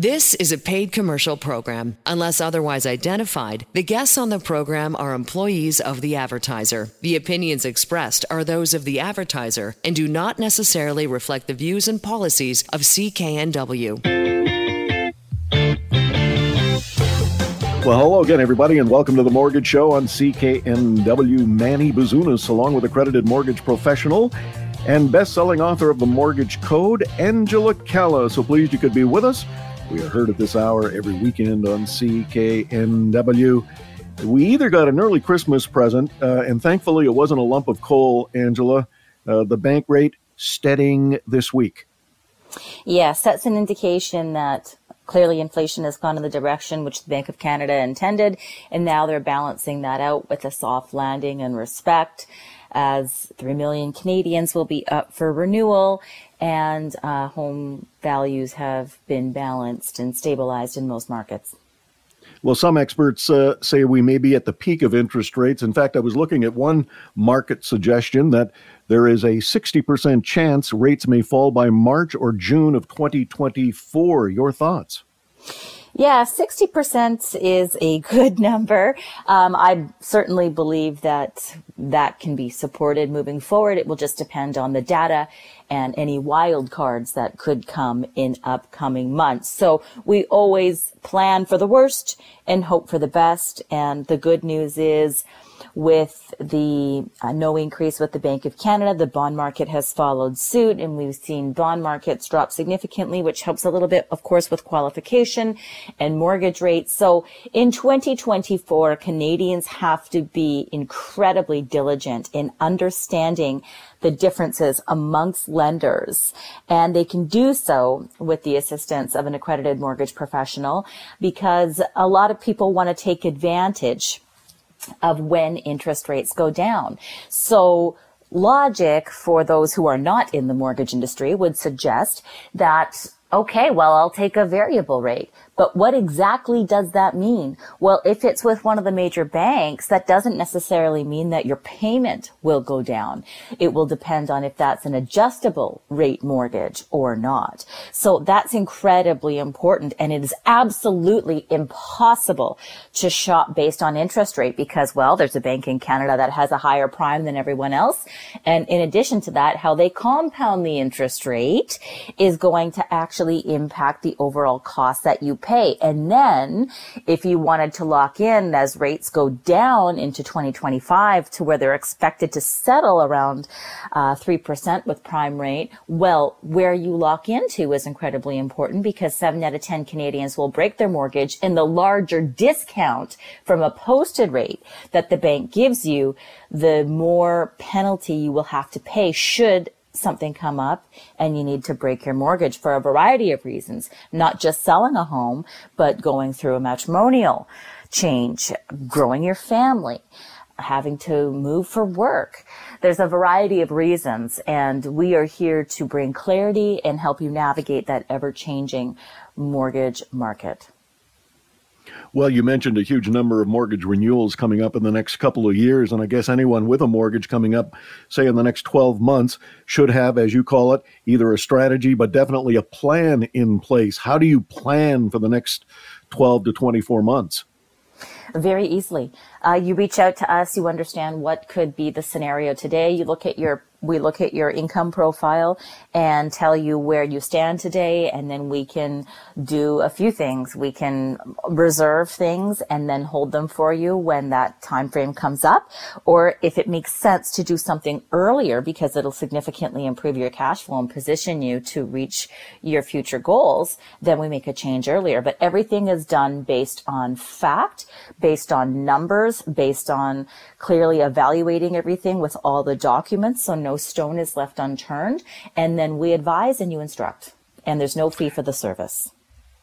This is a paid commercial program. Unless otherwise identified, the guests on the program are employees of the advertiser. The opinions expressed are those of the advertiser and do not necessarily reflect the views and policies of CKNW. Well, hello again, everybody, and welcome to the Mortgage Show on CKNW. Manny Bazunas, along with accredited mortgage professional and best-selling author of The Mortgage Code, Angela Calla. So pleased you could be with us. We are heard at this hour every weekend on CKNW. We either got an early Christmas present, uh, and thankfully it wasn't a lump of coal, Angela. Uh, the bank rate steadying this week. Yes, that's an indication that clearly inflation has gone in the direction which the Bank of Canada intended, and now they're balancing that out with a soft landing and respect as 3 million Canadians will be up for renewal and uh, home values have been balanced and stabilized in most markets. Well, some experts uh, say we may be at the peak of interest rates. In fact, I was looking at one market suggestion that there is a 60% chance rates may fall by March or June of 2024. Your thoughts? Yeah, 60% is a good number. Um, I certainly believe that that can be supported moving forward. It will just depend on the data and any wild cards that could come in upcoming months. So we always plan for the worst and hope for the best. And the good news is, with the uh, no increase with the Bank of Canada, the bond market has followed suit and we've seen bond markets drop significantly, which helps a little bit, of course, with qualification and mortgage rates. So in 2024, Canadians have to be incredibly diligent in understanding the differences amongst lenders. And they can do so with the assistance of an accredited mortgage professional because a lot of people want to take advantage of when interest rates go down. So logic for those who are not in the mortgage industry would suggest that okay, well, I'll take a variable rate. But what exactly does that mean? Well, if it's with one of the major banks, that doesn't necessarily mean that your payment will go down. It will depend on if that's an adjustable rate mortgage or not. So that's incredibly important. And it is absolutely impossible to shop based on interest rate because, well, there's a bank in Canada that has a higher prime than everyone else. And in addition to that, how they compound the interest rate is going to actually impact the overall cost that you pay pay. And then if you wanted to lock in as rates go down into 2025 to where they're expected to settle around uh, 3% with prime rate, well, where you lock into is incredibly important because seven out of 10 Canadians will break their mortgage and the larger discount from a posted rate that the bank gives you, the more penalty you will have to pay should something come up and you need to break your mortgage for a variety of reasons, not just selling a home, but going through a matrimonial change, growing your family, having to move for work. There's a variety of reasons and we are here to bring clarity and help you navigate that ever changing mortgage market. Well, you mentioned a huge number of mortgage renewals coming up in the next couple of years. And I guess anyone with a mortgage coming up, say in the next 12 months, should have, as you call it, either a strategy, but definitely a plan in place. How do you plan for the next 12 to 24 months? Very easily. Uh, you reach out to us, you understand what could be the scenario today. You look at your we look at your income profile and tell you where you stand today and then we can do a few things. We can reserve things and then hold them for you when that time frame comes up or if it makes sense to do something earlier because it'll significantly improve your cash flow and position you to reach your future goals then we make a change earlier. But everything is done based on fact based on numbers based on clearly evaluating everything with all the documents so no stone is left unturned. And then we advise and you instruct. And there's no fee for the service.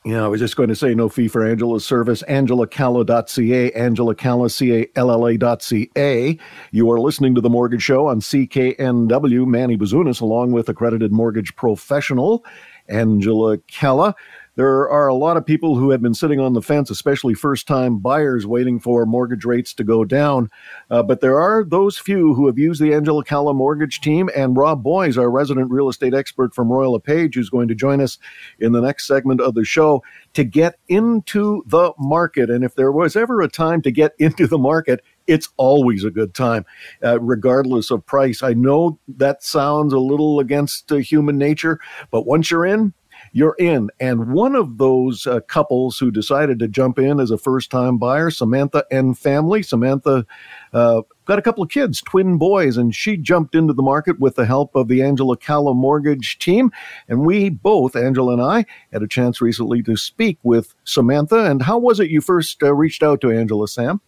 Yeah, I was just going to say no fee for Angela's service. AngelaCalla.ca, Angela Calla, C-A-L-L-A.ca. You are listening to The Mortgage Show on CKNW. Manny Bazunas, along with accredited mortgage professional Angela Calla. There are a lot of people who have been sitting on the fence, especially first time buyers waiting for mortgage rates to go down. Uh, but there are those few who have used the Angela Calla mortgage team. And Rob Boys, our resident real estate expert from Royal LePage, who's going to join us in the next segment of the show to get into the market. And if there was ever a time to get into the market, it's always a good time, uh, regardless of price. I know that sounds a little against uh, human nature, but once you're in, you're in. And one of those uh, couples who decided to jump in as a first time buyer, Samantha and family, Samantha uh, got a couple of kids, twin boys, and she jumped into the market with the help of the Angela Calla mortgage team. And we both, Angela and I, had a chance recently to speak with Samantha. And how was it you first uh, reached out to Angela, Sam?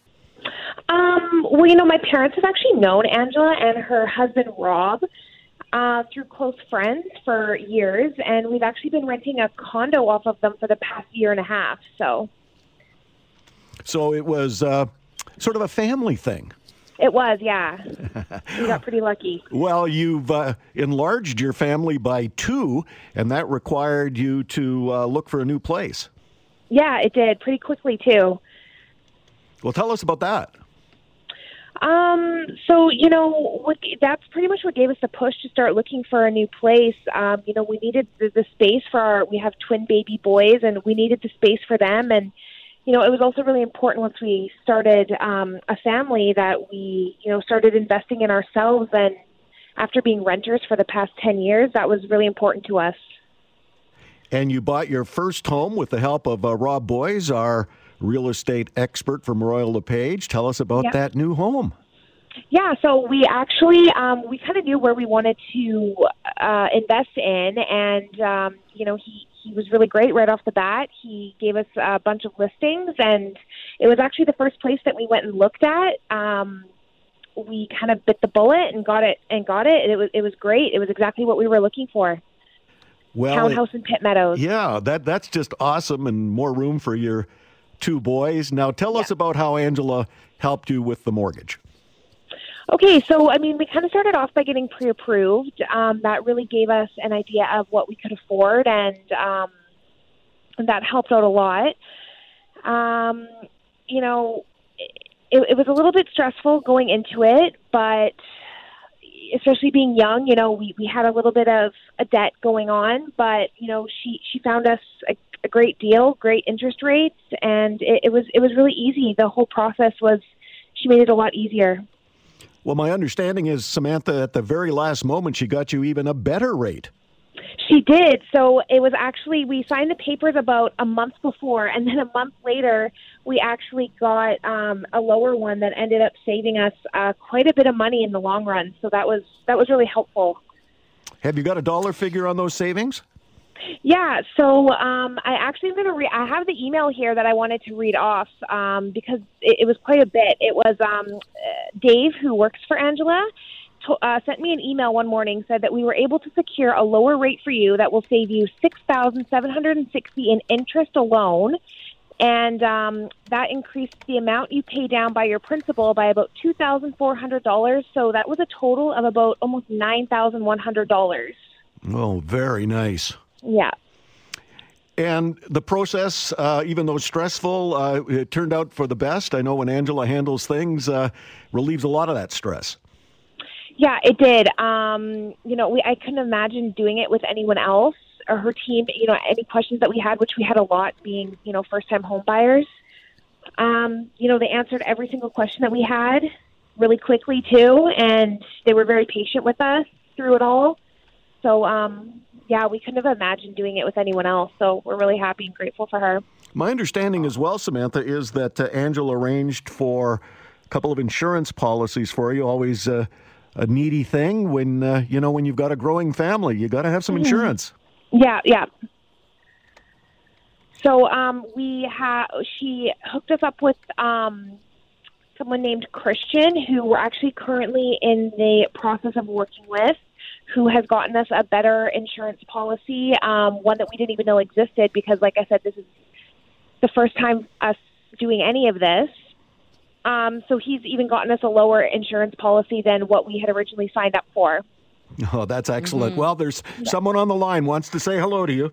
Um, well, you know, my parents have actually known Angela and her husband Rob uh, through close friends for years, and we've actually been renting a condo off of them for the past year and a half. So, so it was uh, sort of a family thing. It was, yeah. we got pretty lucky. Well, you've uh, enlarged your family by two, and that required you to uh, look for a new place. Yeah, it did pretty quickly too. Well, tell us about that. Um, so you know, what, that's pretty much what gave us the push to start looking for a new place. Um, you know, we needed the, the space for our. We have twin baby boys, and we needed the space for them. And you know, it was also really important once we started um, a family that we, you know, started investing in ourselves. And after being renters for the past ten years, that was really important to us. And you bought your first home with the help of uh, Rob Boys, our real estate expert from Royal LePage. Tell us about yep. that new home. Yeah, so we actually um, we kind of knew where we wanted to uh, invest in, and um, you know he he was really great right off the bat. He gave us a bunch of listings, and it was actually the first place that we went and looked at. Um, we kind of bit the bullet and got it and got it. It was it was great. It was exactly what we were looking for. Well, townhouse it, in Pitt Meadows. Yeah, that that's just awesome, and more room for your two boys. Now, tell yeah. us about how Angela helped you with the mortgage. Okay, so I mean, we kind of started off by getting pre-approved. Um, that really gave us an idea of what we could afford, and um, that helped out a lot. Um, you know, it, it was a little bit stressful going into it, but especially being young, you know, we we had a little bit of a debt going on, but you know, she she found us a a great deal, great interest rates, and it, it was it was really easy. The whole process was she made it a lot easier. Well, my understanding is Samantha, at the very last moment, she got you even a better rate. She did. So it was actually, we signed the papers about a month before, and then a month later, we actually got um, a lower one that ended up saving us uh, quite a bit of money in the long run. So that was that was really helpful. Have you got a dollar figure on those savings? Yeah, so um, I actually am going to read. I have the email here that I wanted to read off um, because it, it was quite a bit. It was um, Dave, who works for Angela, to, uh, sent me an email one morning said that we were able to secure a lower rate for you that will save you six thousand seven hundred and sixty in interest alone, and um, that increased the amount you pay down by your principal by about two thousand four hundred dollars. So that was a total of about almost nine thousand one hundred dollars. Oh, very nice. Yeah. And the process, uh, even though stressful, uh, it turned out for the best. I know when Angela handles things, uh, relieves a lot of that stress. Yeah, it did. Um, you know, we, I couldn't imagine doing it with anyone else or her team. You know, any questions that we had, which we had a lot, being you know first time home buyers. Um, you know, they answered every single question that we had really quickly too, and they were very patient with us through it all. So um, yeah, we couldn't have imagined doing it with anyone else. So we're really happy and grateful for her. My understanding as well, Samantha, is that uh, Angela arranged for a couple of insurance policies for you. Always uh, a needy thing when uh, you know when you've got a growing family, you got to have some mm-hmm. insurance. Yeah, yeah. So um, we have she hooked us up with um, someone named Christian, who we're actually currently in the process of working with who has gotten us a better insurance policy, um, one that we didn't even know existed because, like I said, this is the first time us doing any of this. Um, so he's even gotten us a lower insurance policy than what we had originally signed up for. Oh, that's excellent. Mm-hmm. Well, there's yeah. someone on the line wants to say hello to you.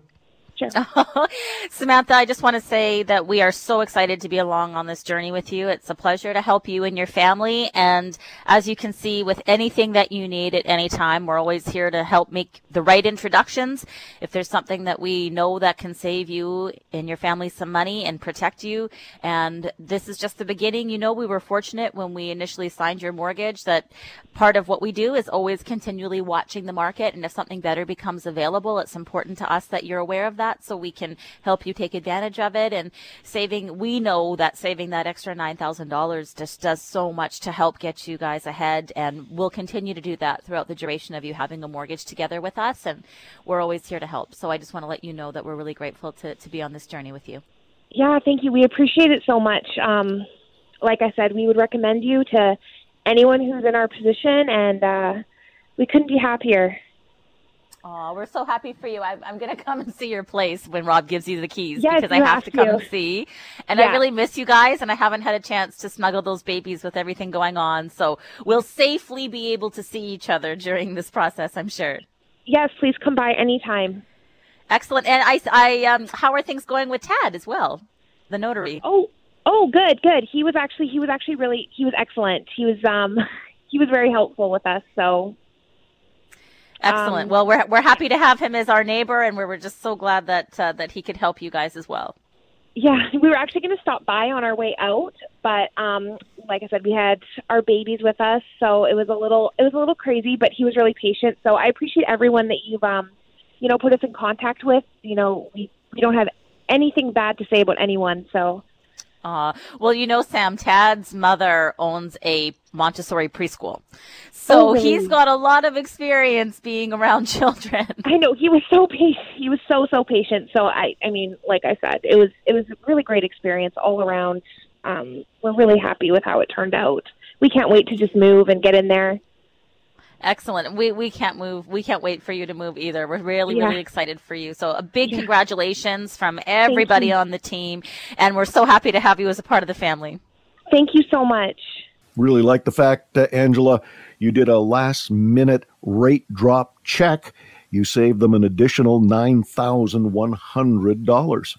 Samantha, I just want to say that we are so excited to be along on this journey with you. It's a pleasure to help you and your family. And as you can see, with anything that you need at any time, we're always here to help make the right introductions. If there's something that we know that can save you and your family some money and protect you. And this is just the beginning. You know, we were fortunate when we initially signed your mortgage that part of what we do is always continually watching the market. And if something better becomes available, it's important to us that you're aware of that so we can help you take advantage of it. And saving, we know that saving that extra $9,000 just does so much to help get you guys ahead. And we'll continue to do that throughout the duration of you having a mortgage together with us. And we're always here to help. So I just want to let you know that we're really grateful to, to be on this journey with you. Yeah, thank you. We appreciate it so much. Um, like I said, we would recommend you to anyone who's in our position, and uh, we couldn't be happier. Oh, we're so happy for you. I, am going to come and see your place when Rob gives you the keys yes, because I have, have to come to. and see. And yeah. I really miss you guys, and I haven't had a chance to snuggle those babies with everything going on. So we'll safely be able to see each other during this process, I'm sure. Yes, please come by anytime. Excellent. And I, I, um, how are things going with Tad as well, the notary? Oh, oh, good, good. He was actually, he was actually really, he was excellent. He was, um, he was very helpful with us. So Excellent. Um, well, we're we're happy to have him as our neighbor, and we're, we're just so glad that uh, that he could help you guys as well. Yeah, we were actually going to stop by on our way out, but um, like I said, we had our babies with us, so it was a little it was a little crazy. But he was really patient, so I appreciate everyone that you've um, you know, put us in contact with. You know, we we don't have anything bad to say about anyone, so uh, well, you know, Sam, Tad's mother owns a Montessori preschool. So oh, really? he's got a lot of experience being around children. I know he was so patient. He was so so patient. So I I mean, like I said, it was it was a really great experience all around. Um, we're really happy with how it turned out. We can't wait to just move and get in there Excellent. We we can't move. We can't wait for you to move either. We're really yeah. really excited for you. So a big yeah. congratulations from everybody on the team, and we're so happy to have you as a part of the family. Thank you so much. Really like the fact, uh, Angela, you did a last minute rate drop check. You saved them an additional nine thousand one hundred dollars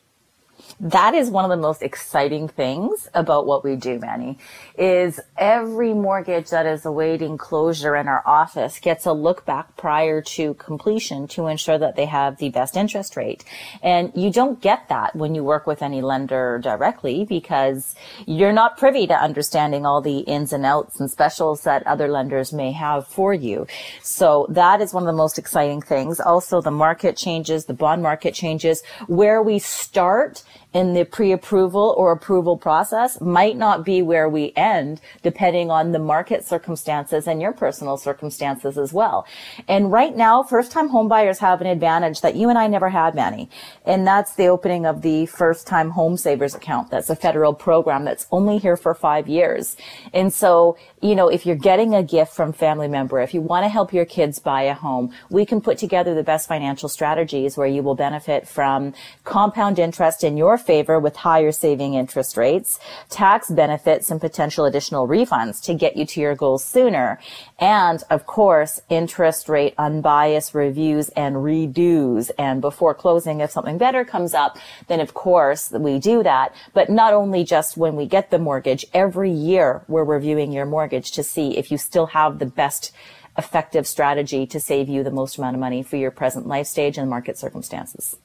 that is one of the most exciting things about what we do, Manny, is every mortgage that is awaiting closure in our office gets a look back prior to completion to ensure that they have the best interest rate. And you don't get that when you work with any lender directly because you're not privy to understanding all the ins and outs and specials that other lenders may have for you. So that is one of the most exciting things. Also, the market changes, the bond market changes, where we start in the pre-approval or approval process might not be where we end depending on the market circumstances and your personal circumstances as well. And right now, first time homebuyers have an advantage that you and I never had, Manny. And that's the opening of the first time home savers account. That's a federal program that's only here for five years. And so, you know, if you're getting a gift from family member, if you want to help your kids buy a home, we can put together the best financial strategies where you will benefit from compound interest in your favor with higher saving interest rates, tax benefits and potential additional refunds to get you to your goals sooner. And of course, interest rate unbiased reviews and redos. And before closing, if something better comes up, then of course we do that. But not only just when we get the mortgage, every year we're reviewing your mortgage to see if you still have the best effective strategy to save you the most amount of money for your present life stage and market circumstances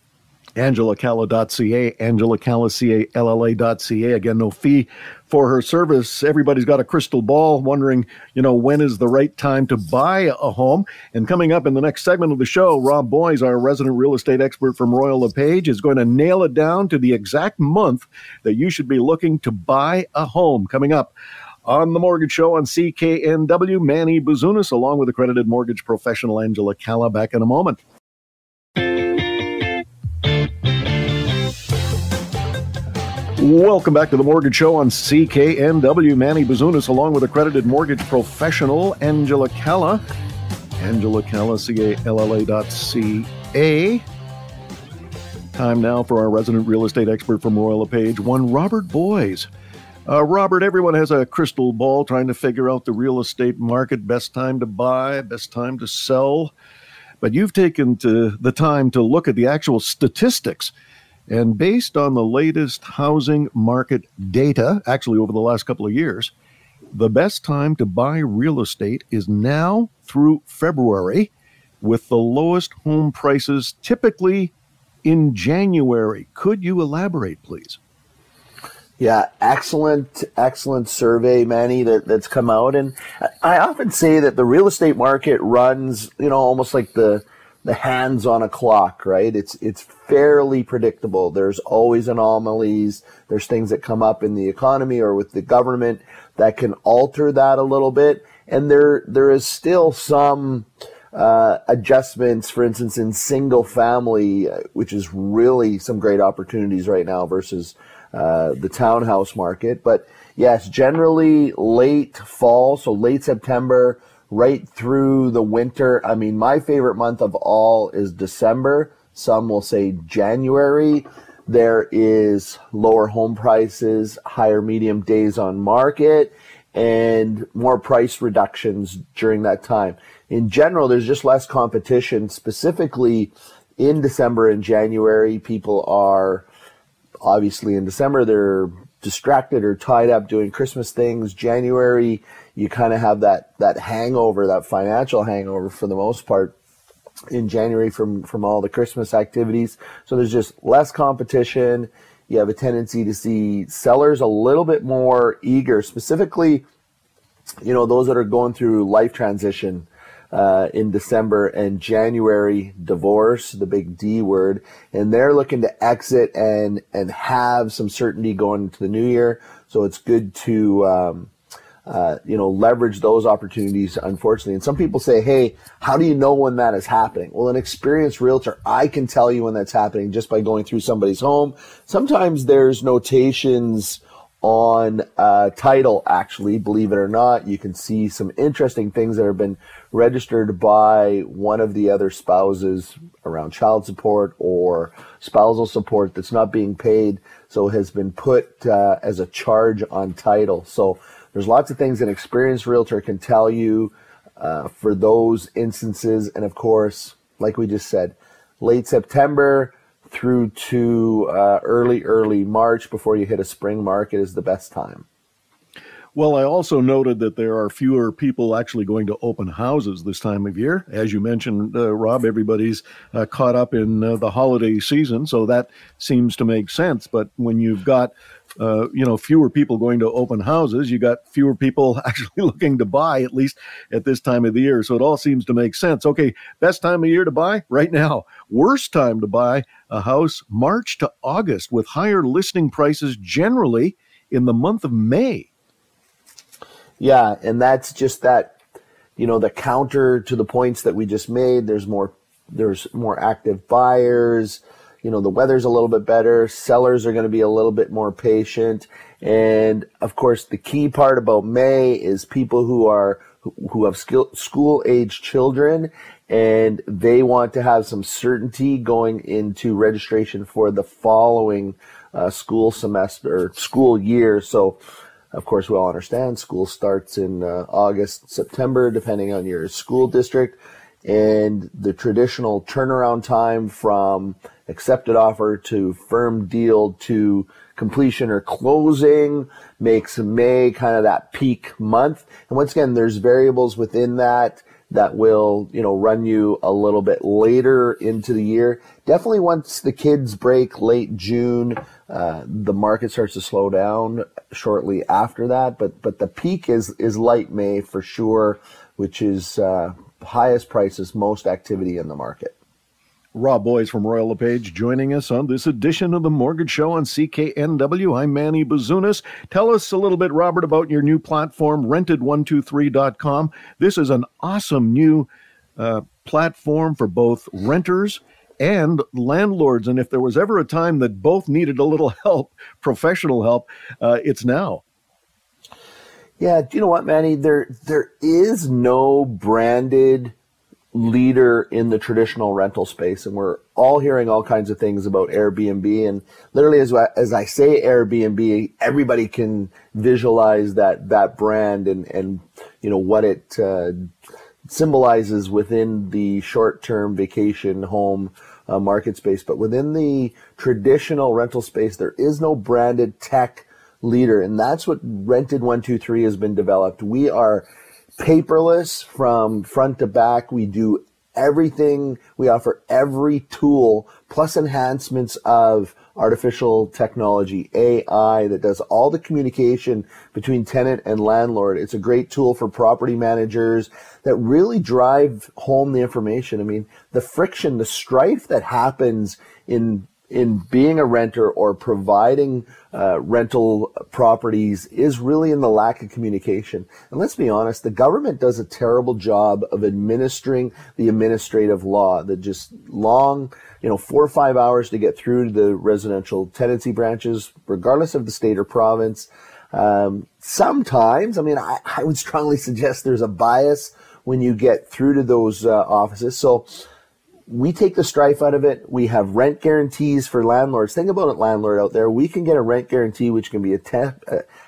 Angela Calla.ca, Angela angelacalla.ca, angelacalla.ca. Again, no fee for her service. Everybody's got a crystal ball wondering, you know, when is the right time to buy a home. And coming up in the next segment of the show, Rob Boys, our resident real estate expert from Royal LePage, is going to nail it down to the exact month that you should be looking to buy a home. Coming up on the Mortgage Show on CKNW, Manny Bazunas, along with accredited mortgage professional Angela Calla, back in a moment. Welcome back to the Mortgage Show on CKNW. Manny Bazunas, along with accredited mortgage professional Angela Calla. Angela Calla, C-A-L-L-A dot C-A. Time now for our resident real estate expert from Royal LePage, one Robert Boys. Uh, Robert, everyone has a crystal ball trying to figure out the real estate market, best time to buy, best time to sell. but you've taken to the time to look at the actual statistics. And based on the latest housing market data, actually over the last couple of years, the best time to buy real estate is now through February, with the lowest home prices typically in January. Could you elaborate, please? Yeah, excellent, excellent survey, Manny, that, that's come out. And I often say that the real estate market runs, you know, almost like the, the hands on a clock, right? It's, it's fairly predictable. There's always anomalies. There's things that come up in the economy or with the government that can alter that a little bit. And there, there is still some, uh, adjustments, for instance, in single family, uh, which is really some great opportunities right now versus, uh, the townhouse market. But yes, generally late fall, so late September, right through the winter. I mean, my favorite month of all is December. Some will say January. There is lower home prices, higher medium days on market, and more price reductions during that time. In general, there's just less competition. Specifically in December and January, people are obviously in December they're distracted or tied up doing Christmas things. January, you kind of have that that hangover, that financial hangover for the most part in January from from all the Christmas activities. So there's just less competition. You have a tendency to see sellers a little bit more eager, specifically, you know, those that are going through life transition uh, in December and January divorce, the big D word, and they're looking to exit and and have some certainty going into the new year. So it's good to um, uh, you know leverage those opportunities. Unfortunately, and some people say, "Hey, how do you know when that is happening?" Well, an experienced realtor, I can tell you when that's happening just by going through somebody's home. Sometimes there's notations on uh, title actually believe it or not you can see some interesting things that have been registered by one of the other spouses around child support or spousal support that's not being paid so has been put uh, as a charge on title so there's lots of things an experienced realtor can tell you uh, for those instances and of course like we just said late september through to uh, early, early March before you hit a spring market is the best time. Well, I also noted that there are fewer people actually going to open houses this time of year. As you mentioned, uh, Rob, everybody's uh, caught up in uh, the holiday season, so that seems to make sense. But when you've got uh, you know, fewer people going to open houses. You got fewer people actually looking to buy, at least at this time of the year. So it all seems to make sense. Okay, best time of year to buy right now. Worst time to buy a house March to August with higher listing prices generally in the month of May. Yeah, and that's just that, you know, the counter to the points that we just made. There's more, there's more active buyers you know, the weather's a little bit better. Sellers are going to be a little bit more patient. And of course, the key part about May is people who are, who have school age children and they want to have some certainty going into registration for the following uh, school semester, school year. So, of course, we all understand school starts in uh, August, September, depending on your school district. And the traditional turnaround time from accepted offer to firm deal to completion or closing makes May kind of that peak month. And once again, there's variables within that that will, you know, run you a little bit later into the year. Definitely once the kids break late June, uh, the market starts to slow down shortly after that. But, but the peak is, is light May for sure, which is, uh, highest prices, most activity in the market. Rob Boys from Royal LePage joining us on this edition of the Mortgage Show on CKNW. I'm Manny Bazunas. Tell us a little bit, Robert, about your new platform, rented123.com. This is an awesome new uh, platform for both renters and landlords. And if there was ever a time that both needed a little help, professional help, uh, it's now. Yeah, do you know what, Manny? There there is no branded leader in the traditional rental space and we're all hearing all kinds of things about Airbnb and literally as as I say Airbnb everybody can visualize that that brand and and you know what it uh, symbolizes within the short-term vacation home uh, market space. But within the traditional rental space, there is no branded tech leader. And that's what Rented 123 has been developed. We are paperless from front to back. We do everything. We offer every tool plus enhancements of artificial technology, AI that does all the communication between tenant and landlord. It's a great tool for property managers that really drive home the information. I mean, the friction, the strife that happens in in being a renter or providing uh, rental properties is really in the lack of communication. And let's be honest, the government does a terrible job of administering the administrative law. That just long, you know, four or five hours to get through to the residential tenancy branches, regardless of the state or province. Um, sometimes, I mean, I, I, would strongly suggest there's a bias when you get through to those uh, offices. So we take the strife out of it. We have rent guarantees for landlords. Think about it, landlord out there. We can get a rent guarantee which can be uh,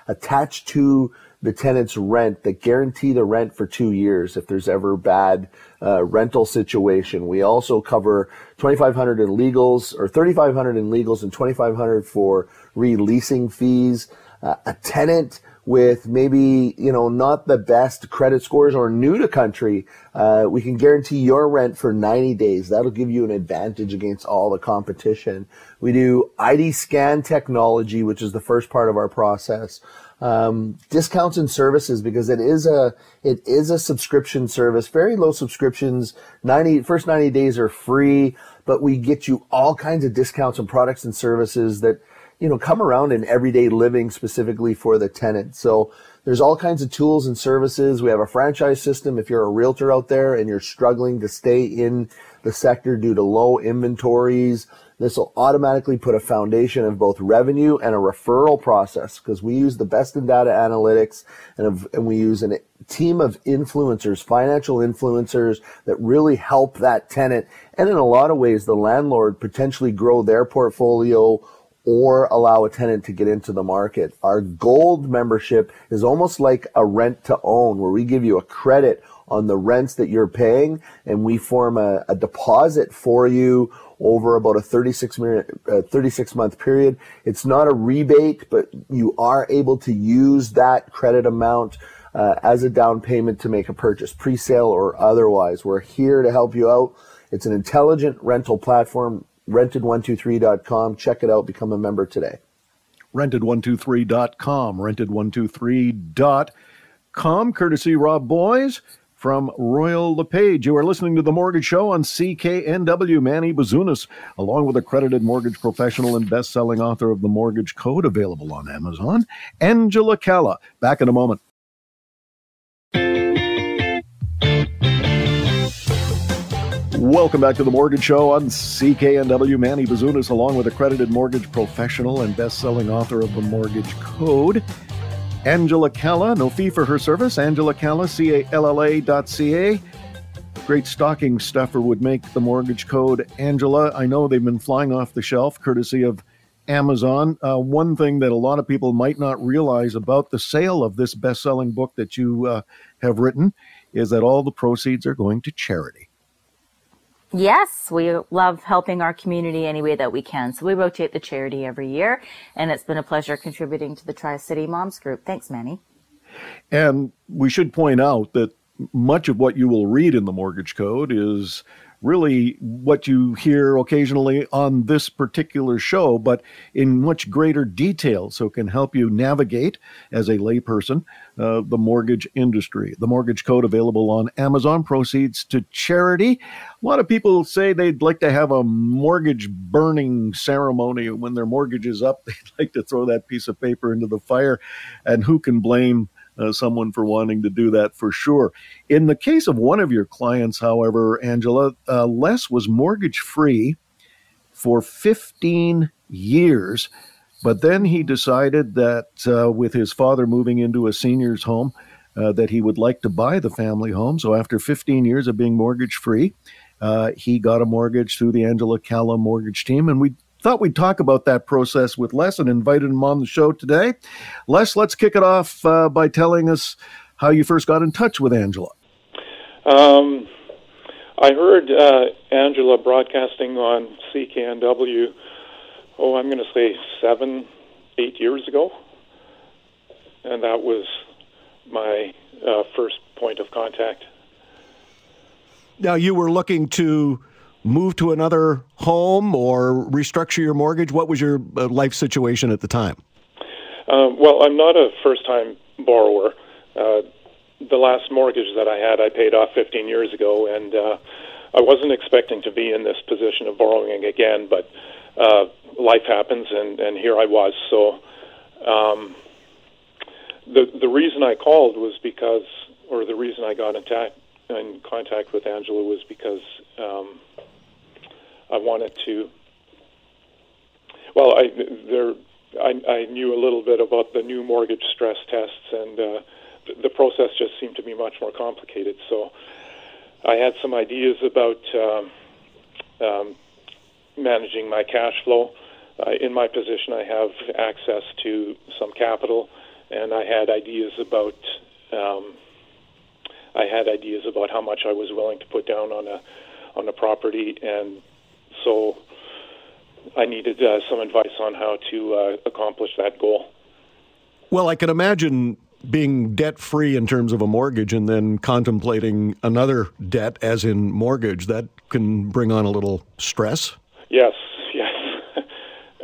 attached to the tenant's rent that guarantee the rent for two years if there's ever bad uh, rental situation. We also cover 2,500 in legals or 3,500 in legals and 2,500 for releasing fees. Uh, a tenant with maybe, you know, not the best credit scores or new to country, uh, we can guarantee your rent for 90 days. That'll give you an advantage against all the competition. We do ID scan technology, which is the first part of our process. Um, discounts and services because it is a it is a subscription service very low subscriptions 90 first 90 days are free but we get you all kinds of discounts and products and services that you know, come around in everyday living specifically for the tenant. So there's all kinds of tools and services. We have a franchise system. If you're a realtor out there and you're struggling to stay in the sector due to low inventories, this will automatically put a foundation of both revenue and a referral process because we use the best in data analytics and, and we use a team of influencers, financial influencers that really help that tenant. And in a lot of ways, the landlord potentially grow their portfolio or allow a tenant to get into the market. Our gold membership is almost like a rent to own where we give you a credit on the rents that you're paying and we form a, a deposit for you over about a 36 minute, uh, 36 month period. It's not a rebate, but you are able to use that credit amount uh, as a down payment to make a purchase, pre-sale or otherwise. We're here to help you out. It's an intelligent rental platform rented123.com. Check it out. Become a member today. Rented123.com. Rented123.com. Courtesy Rob Boys from Royal LePage. You are listening to The Mortgage Show on CKNW. Manny Bazunas, along with accredited mortgage professional and best-selling author of The Mortgage Code, available on Amazon. Angela Calla. Back in a moment. Welcome back to the Mortgage Show on CKNW. Manny Bazunas, along with accredited mortgage professional and best-selling author of The Mortgage Code, Angela Calla. No fee for her service. Angela Calla, C-A-L-L-A dot C-A. Great stocking stuffer would make The Mortgage Code. Angela, I know they've been flying off the shelf courtesy of Amazon. Uh, one thing that a lot of people might not realize about the sale of this best-selling book that you uh, have written is that all the proceeds are going to charity. Yes, we love helping our community any way that we can. So we rotate the charity every year, and it's been a pleasure contributing to the Tri City Moms Group. Thanks, Manny. And we should point out that much of what you will read in the Mortgage Code is really what you hear occasionally on this particular show, but in much greater detail, so it can help you navigate as a layperson uh, the mortgage industry. The Mortgage Code available on Amazon proceeds to charity. A lot of people say they'd like to have a mortgage burning ceremony when their mortgage is up. They'd like to throw that piece of paper into the fire, and who can blame? Uh, someone for wanting to do that for sure. In the case of one of your clients, however, Angela, uh, Les was mortgage free for 15 years. But then he decided that uh, with his father moving into a senior's home, uh, that he would like to buy the family home. So after 15 years of being mortgage free, uh, he got a mortgage through the Angela Calla mortgage team. And we thought we'd talk about that process with Les and invited him on the show today. Les, let's kick it off uh, by telling us how you first got in touch with Angela. Um, I heard uh, Angela broadcasting on CKNW. Oh, I'm going to say seven, eight years ago, and that was my uh, first point of contact. Now, you were looking to move to another home or restructure your mortgage. What was your uh, life situation at the time? Um, well, I'm not a first time borrower. Uh, the last mortgage that I had, I paid off 15 years ago, and uh, I wasn't expecting to be in this position of borrowing again, but uh, life happens, and, and here I was. So um, the the reason I called was because, or the reason I got in, ta- in contact with Angela was because um, I wanted to. Well, I there I, I knew a little bit about the new mortgage stress tests, and uh, th- the process just seemed to be much more complicated. So I had some ideas about um, um, managing my cash flow. Uh, in my position, I have access to some capital, and I had ideas about. Um, I had ideas about how much I was willing to put down on a on a property, and so I needed uh, some advice on how to uh, accomplish that goal. Well, I can imagine being debt free in terms of a mortgage and then contemplating another debt, as in mortgage, that can bring on a little stress. Yes, yes.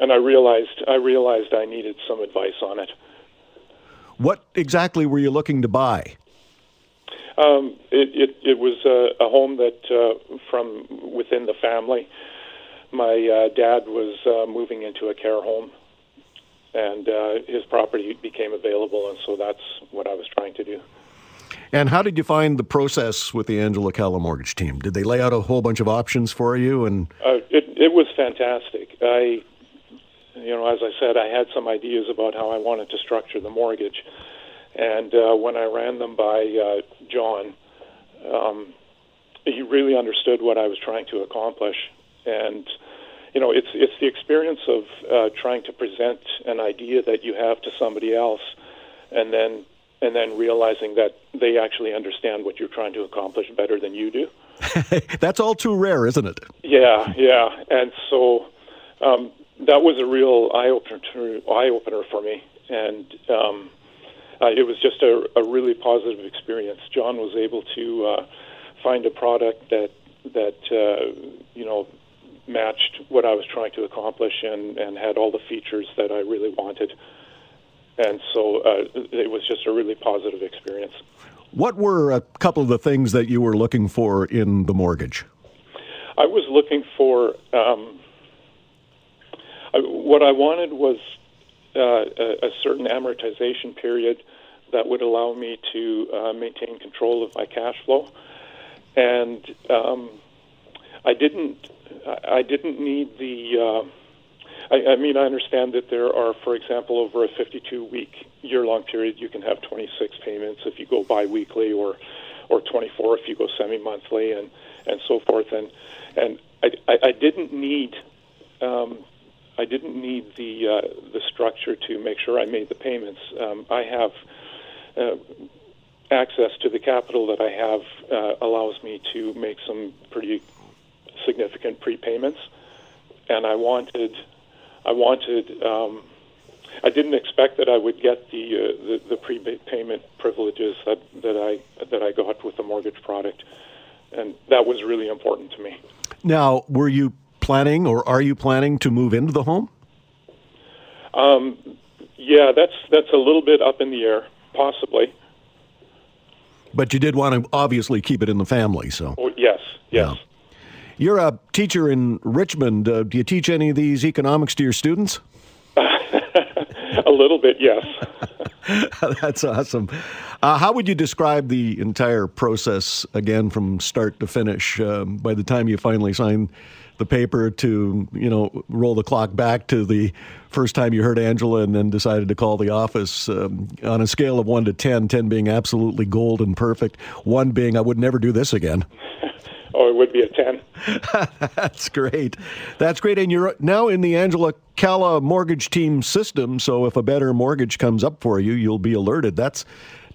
and I realized I realized I needed some advice on it. What exactly were you looking to buy? Um, it, it, it was a, a home that uh, from within the family my uh, dad was uh, moving into a care home, and uh, his property became available, and so that's what I was trying to do. And how did you find the process with the Angela Calla mortgage team? Did they lay out a whole bunch of options for you? And uh, it it was fantastic. I, you know, as I said, I had some ideas about how I wanted to structure the mortgage, and uh, when I ran them by uh, John, um, he really understood what I was trying to accomplish, and you know, it's it's the experience of uh, trying to present an idea that you have to somebody else, and then and then realizing that they actually understand what you're trying to accomplish better than you do. That's all too rare, isn't it? Yeah, yeah, and so um, that was a real eye opener eye opener for me, and um, uh, it was just a, a really positive experience. John was able to uh, find a product that that uh, you know matched what I was trying to accomplish and, and had all the features that I really wanted. And so uh, it was just a really positive experience. What were a couple of the things that you were looking for in the mortgage? I was looking for um, I, what I wanted was uh, a, a, certain amortization period that would allow me to uh, maintain control of my cash flow. And um, I didn't I didn't need the. Uh, I, I mean, I understand that there are, for example, over a 52-week year-long period, you can have 26 payments if you go biweekly, or or 24 if you go semi-monthly, and and so forth. And and I, I, I didn't need. Um, I didn't need the uh, the structure to make sure I made the payments. Um, I have uh, access to the capital that I have uh, allows me to make some pretty significant prepayments, and I wanted, I wanted, um, I didn't expect that I would get the uh, the, the prepayment privileges that, that I that I got with the mortgage product, and that was really important to me. Now, were you planning, or are you planning to move into the home? Um, yeah, that's that's a little bit up in the air, possibly. But you did want to obviously keep it in the family, so. Oh, yes, yes. Yeah. You're a teacher in Richmond. Uh, do you teach any of these economics to your students? a little bit, yes. That's awesome. Uh, how would you describe the entire process again from start to finish? Um, by the time you finally sign the paper to you know roll the clock back to the first time you heard Angela and then decided to call the office um, on a scale of one to 10, 10 being absolutely gold and perfect, one being I would never do this again. Oh, it would be a 10. That's great. That's great. And you're now in the Angela Calla mortgage team system. So if a better mortgage comes up for you, you'll be alerted. That's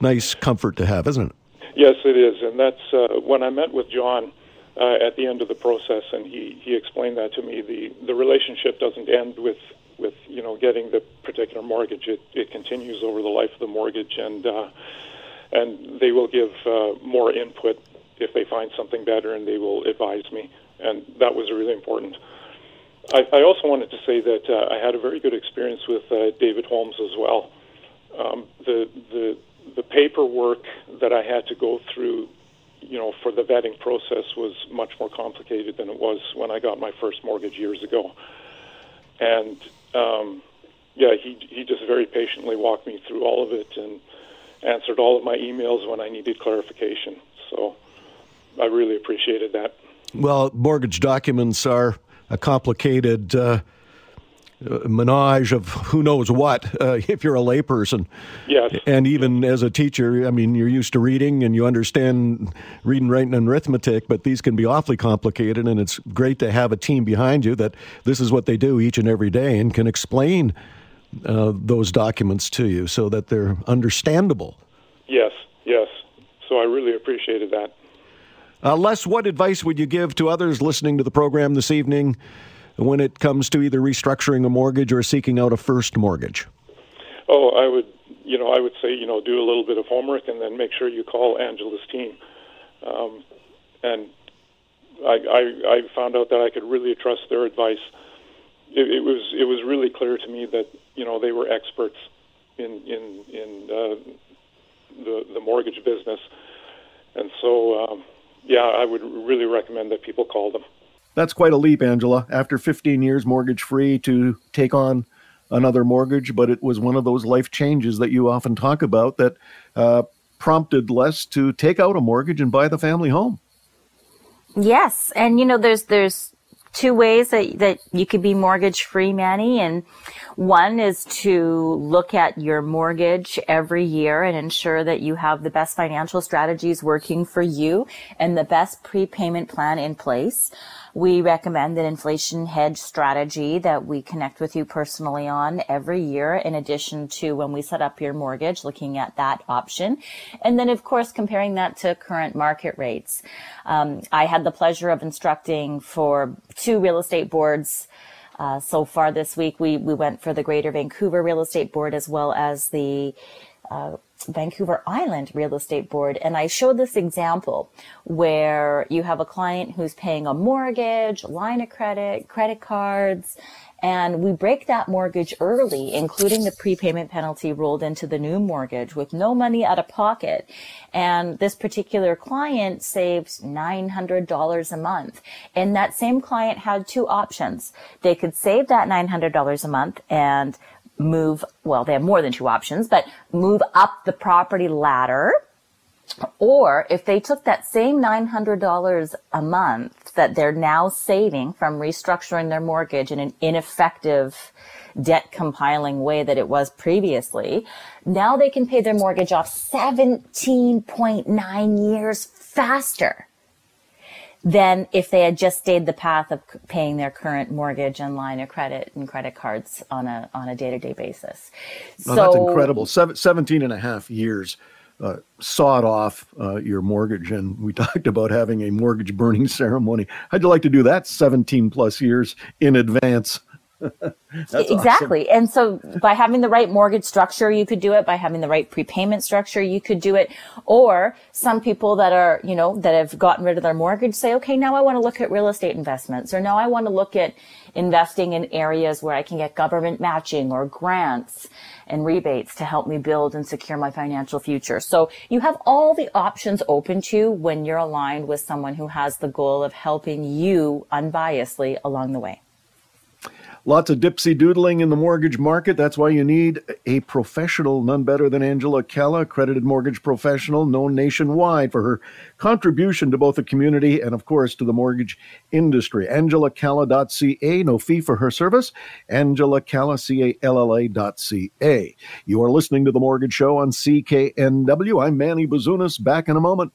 nice comfort to have, isn't it? Yes, it is, and that's uh, when I met with John uh, at the end of the process, and he, he explained that to me. the The relationship doesn't end with with you know getting the particular mortgage. It it continues over the life of the mortgage, and uh, and they will give uh, more input if they find something better, and they will advise me, and that was really important. I, I also wanted to say that uh, I had a very good experience with uh, David Holmes as well. Um, the the the paperwork that I had to go through, you know, for the vetting process was much more complicated than it was when I got my first mortgage years ago. And um, yeah, he he just very patiently walked me through all of it and answered all of my emails when I needed clarification. So I really appreciated that. Well, mortgage documents are a complicated uh, menage of who knows what uh, if you're a layperson. Yes. And even as a teacher, I mean, you're used to reading and you understand reading, writing, and arithmetic, but these can be awfully complicated. And it's great to have a team behind you that this is what they do each and every day and can explain uh, those documents to you so that they're understandable. Yes, yes. So I really appreciated that. Uh, Les, what advice would you give to others listening to the program this evening when it comes to either restructuring a mortgage or seeking out a first mortgage? Oh, I would, you know, I would say, you know, do a little bit of homework and then make sure you call Angela's team. Um, and I, I, I found out that I could really trust their advice. It, it was it was really clear to me that you know they were experts in in in uh, the the mortgage business, and so. Um, yeah, I would really recommend that people call them. That's quite a leap, Angela. After 15 years mortgage free to take on another mortgage, but it was one of those life changes that you often talk about that uh, prompted Les to take out a mortgage and buy the family home. Yes, and you know, there's there's two ways that, that you could be mortgage free, Manny. And one is to look at your mortgage every year and ensure that you have the best financial strategies working for you and the best prepayment plan in place. We recommend an inflation hedge strategy that we connect with you personally on every year, in addition to when we set up your mortgage, looking at that option. And then, of course, comparing that to current market rates. Um, I had the pleasure of instructing for two real estate boards uh, so far this week. We, we went for the Greater Vancouver Real Estate Board as well as the uh, Vancouver Island Real Estate Board. And I showed this example where you have a client who's paying a mortgage, line of credit, credit cards, and we break that mortgage early, including the prepayment penalty rolled into the new mortgage with no money out of pocket. And this particular client saves $900 a month. And that same client had two options. They could save that $900 a month and move, well, they have more than two options, but move up the property ladder. Or if they took that same $900 a month that they're now saving from restructuring their mortgage in an ineffective debt compiling way that it was previously, now they can pay their mortgage off 17.9 years faster than if they had just stayed the path of paying their current mortgage and line of credit and credit cards on a on a day-to-day basis. so that's incredible. Seven, 17 and a half years uh, sawed off uh, your mortgage. And we talked about having a mortgage burning ceremony. How'd you like to do that 17 plus years in advance? exactly. Awesome. And so by having the right mortgage structure, you could do it. By having the right prepayment structure, you could do it. Or some people that are, you know, that have gotten rid of their mortgage say, okay, now I want to look at real estate investments or now I want to look at investing in areas where I can get government matching or grants and rebates to help me build and secure my financial future. So you have all the options open to you when you're aligned with someone who has the goal of helping you unbiasedly along the way. Lots of dipsy doodling in the mortgage market. That's why you need a professional, none better than Angela Calla, accredited mortgage professional known nationwide for her contribution to both the community and, of course, to the mortgage industry. AngelaCalla.ca, no fee for her service. Angela Calla, C-A-L-L-A.ca. You are listening to The Mortgage Show on CKNW. I'm Manny Bazunas. Back in a moment.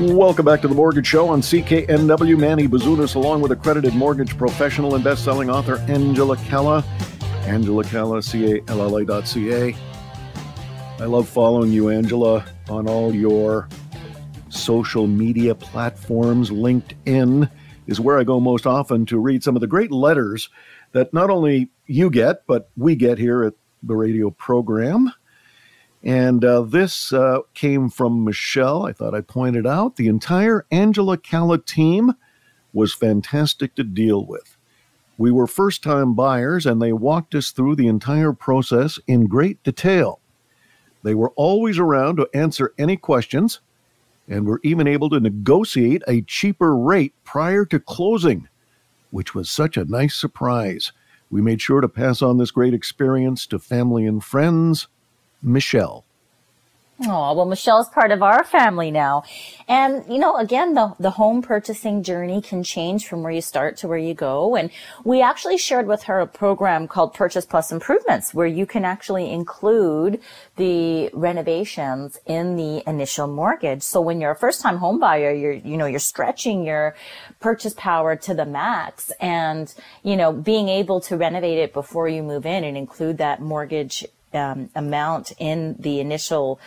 Welcome back to the Mortgage Show on CKNW. Manny Bazunas, along with accredited mortgage professional and best-selling author Angela Calla. Angela Calla, C-A-L-L-A dot C-A. I love following you, Angela, on all your social media platforms. LinkedIn is where I go most often to read some of the great letters that not only you get, but we get here at the radio program. And uh, this uh, came from Michelle. I thought I pointed out the entire Angela Calla team was fantastic to deal with. We were first time buyers, and they walked us through the entire process in great detail. They were always around to answer any questions and were even able to negotiate a cheaper rate prior to closing, which was such a nice surprise. We made sure to pass on this great experience to family and friends. Michelle. Oh, well, Michelle's part of our family now. And, you know, again, the, the home purchasing journey can change from where you start to where you go. And we actually shared with her a program called Purchase Plus Improvements, where you can actually include the renovations in the initial mortgage. So when you're a first time home buyer, you're, you know, you're stretching your purchase power to the max and, you know, being able to renovate it before you move in and include that mortgage um, amount in the initial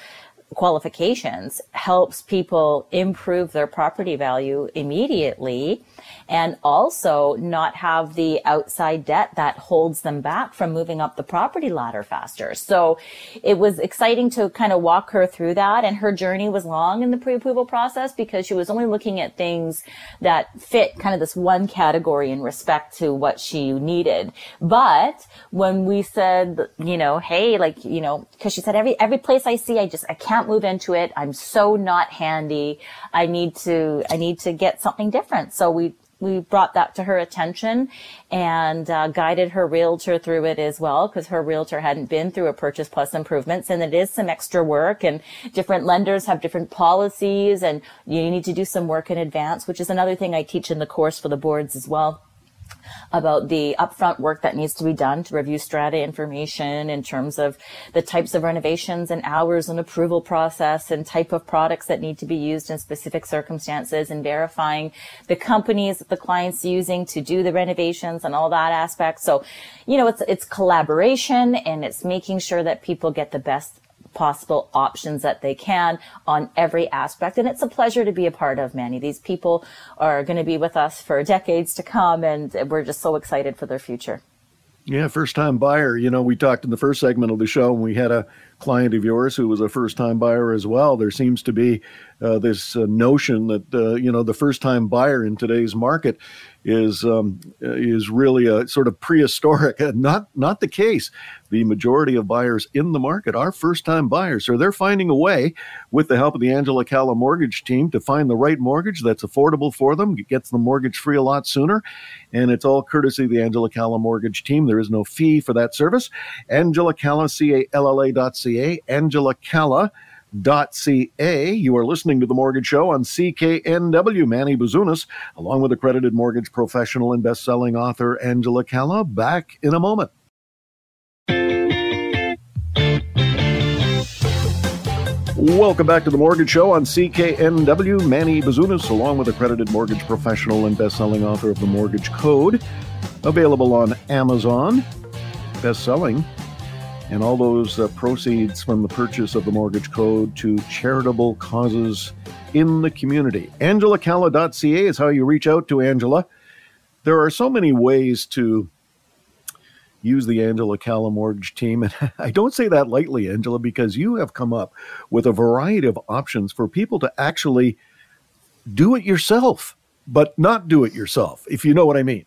qualifications helps people improve their property value immediately and also not have the outside debt that holds them back from moving up the property ladder faster. So it was exciting to kind of walk her through that. And her journey was long in the pre-approval process because she was only looking at things that fit kind of this one category in respect to what she needed. But when we said, you know, hey, like, you know, cause she said every, every place I see, I just, I can't move into it. I'm so not handy. I need to, I need to get something different. So we we brought that to her attention and uh, guided her realtor through it as well because her realtor hadn't been through a purchase plus improvements and it is some extra work and different lenders have different policies and you need to do some work in advance which is another thing i teach in the course for the boards as well about the upfront work that needs to be done to review strata information in terms of the types of renovations and hours and approval process and type of products that need to be used in specific circumstances and verifying the companies that the client's using to do the renovations and all that aspect. So, you know, it's, it's collaboration and it's making sure that people get the best possible options that they can on every aspect. And it's a pleasure to be a part of, Manny. These people are going to be with us for decades to come, and we're just so excited for their future. Yeah, first time buyer. You know, we talked in the first segment of the show, and we had a client of yours who was a first time buyer as well. There seems to be uh, this uh, notion that, uh, you know, the first time buyer in today's market is um, is really a sort of prehistoric. Not not the case. The majority of buyers in the market are first time buyers, so they're finding a way, with the help of the Angela Calla mortgage team, to find the right mortgage that's affordable for them, gets the mortgage free a lot sooner, and it's all courtesy of the Angela Calla mortgage team. There is no fee for that service. Angela Calla, C A L L A dot C A, Angela Calla ca. You are listening to The Mortgage Show on CKNW. Manny Bazunas, along with accredited mortgage professional and best-selling author Angela Calla, back in a moment. Welcome back to the Mortgage Show on CKNW. Manny Bazunas, along with accredited mortgage professional and best-selling author of The Mortgage Code, available on Amazon. Best-selling and all those uh, proceeds from the purchase of the mortgage code to charitable causes in the community. AngelaCalla.ca is how you reach out to Angela. There are so many ways to use the Angela Calla mortgage team. And I don't say that lightly, Angela, because you have come up with a variety of options for people to actually do it yourself, but not do it yourself, if you know what I mean.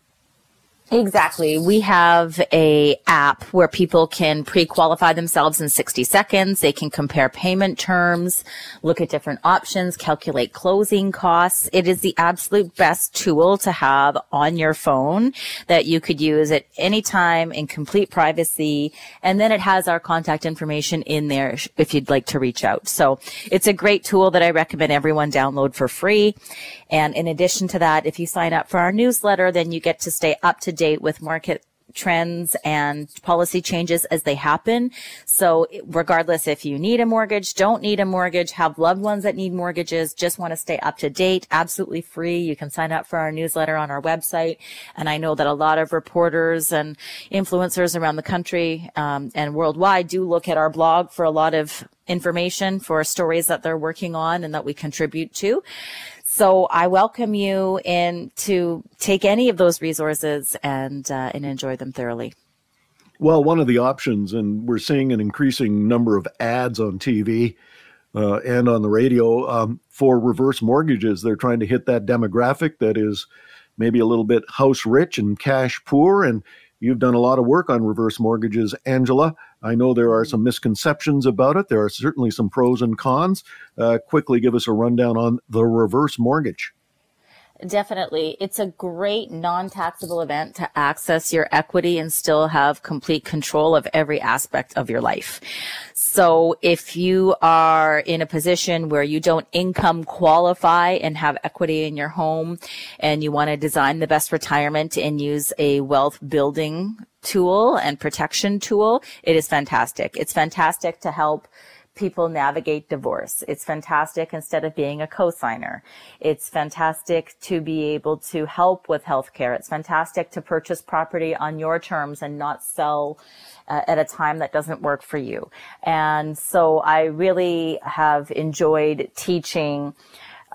Exactly. We have a app where people can pre-qualify themselves in 60 seconds. They can compare payment terms, look at different options, calculate closing costs. It is the absolute best tool to have on your phone that you could use at any time in complete privacy. And then it has our contact information in there if you'd like to reach out. So it's a great tool that I recommend everyone download for free. And in addition to that, if you sign up for our newsletter, then you get to stay up to date with market trends and policy changes as they happen. So regardless if you need a mortgage, don't need a mortgage, have loved ones that need mortgages, just want to stay up to date, absolutely free. You can sign up for our newsletter on our website. And I know that a lot of reporters and influencers around the country um, and worldwide do look at our blog for a lot of information for stories that they're working on and that we contribute to. So I welcome you in to take any of those resources and uh, and enjoy them thoroughly. Well, one of the options, and we're seeing an increasing number of ads on TV uh, and on the radio um, for reverse mortgages. They're trying to hit that demographic that is maybe a little bit house rich and cash poor. And you've done a lot of work on reverse mortgages, Angela. I know there are some misconceptions about it. There are certainly some pros and cons. Uh, quickly give us a rundown on the reverse mortgage. Definitely. It's a great non-taxable event to access your equity and still have complete control of every aspect of your life. So if you are in a position where you don't income qualify and have equity in your home and you want to design the best retirement and use a wealth building tool and protection tool, it is fantastic. It's fantastic to help people navigate divorce. It's fantastic instead of being a cosigner. It's fantastic to be able to help with healthcare. It's fantastic to purchase property on your terms and not sell uh, at a time that doesn't work for you. And so I really have enjoyed teaching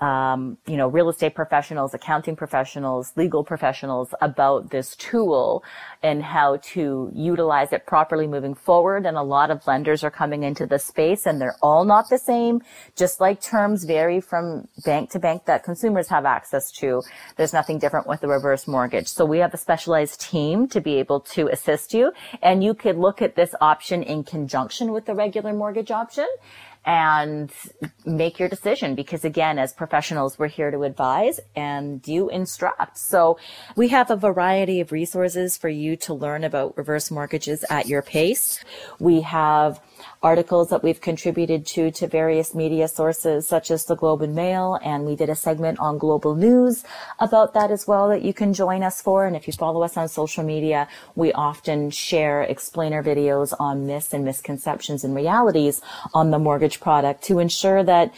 um, you know, real estate professionals, accounting professionals, legal professionals about this tool and how to utilize it properly moving forward. And a lot of lenders are coming into the space and they're all not the same. Just like terms vary from bank to bank that consumers have access to. There's nothing different with the reverse mortgage. So we have a specialized team to be able to assist you. And you could look at this option in conjunction with the regular mortgage option and make your decision because again, as professionals, we're here to advise and you instruct. So we have a variety of resources for you to learn about reverse mortgages at your pace. We have articles that we've contributed to to various media sources such as the Globe and Mail and we did a segment on global news about that as well that you can join us for and if you follow us on social media we often share explainer videos on myths and misconceptions and realities on the mortgage product to ensure that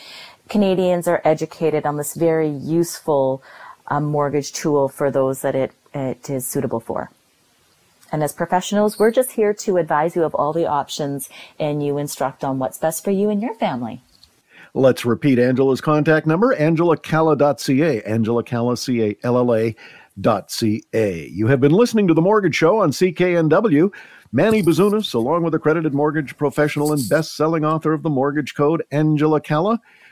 Canadians are educated on this very useful um, mortgage tool for those that it, it is suitable for. And as professionals, we're just here to advise you of all the options and you instruct on what's best for you and your family. Let's repeat Angela's contact number, angelacalla.ca, angelacalla, dot C-A. You have been listening to The Mortgage Show on CKNW. Manny Bazunas, along with accredited mortgage professional and best-selling author of The Mortgage Code, Angela Calla,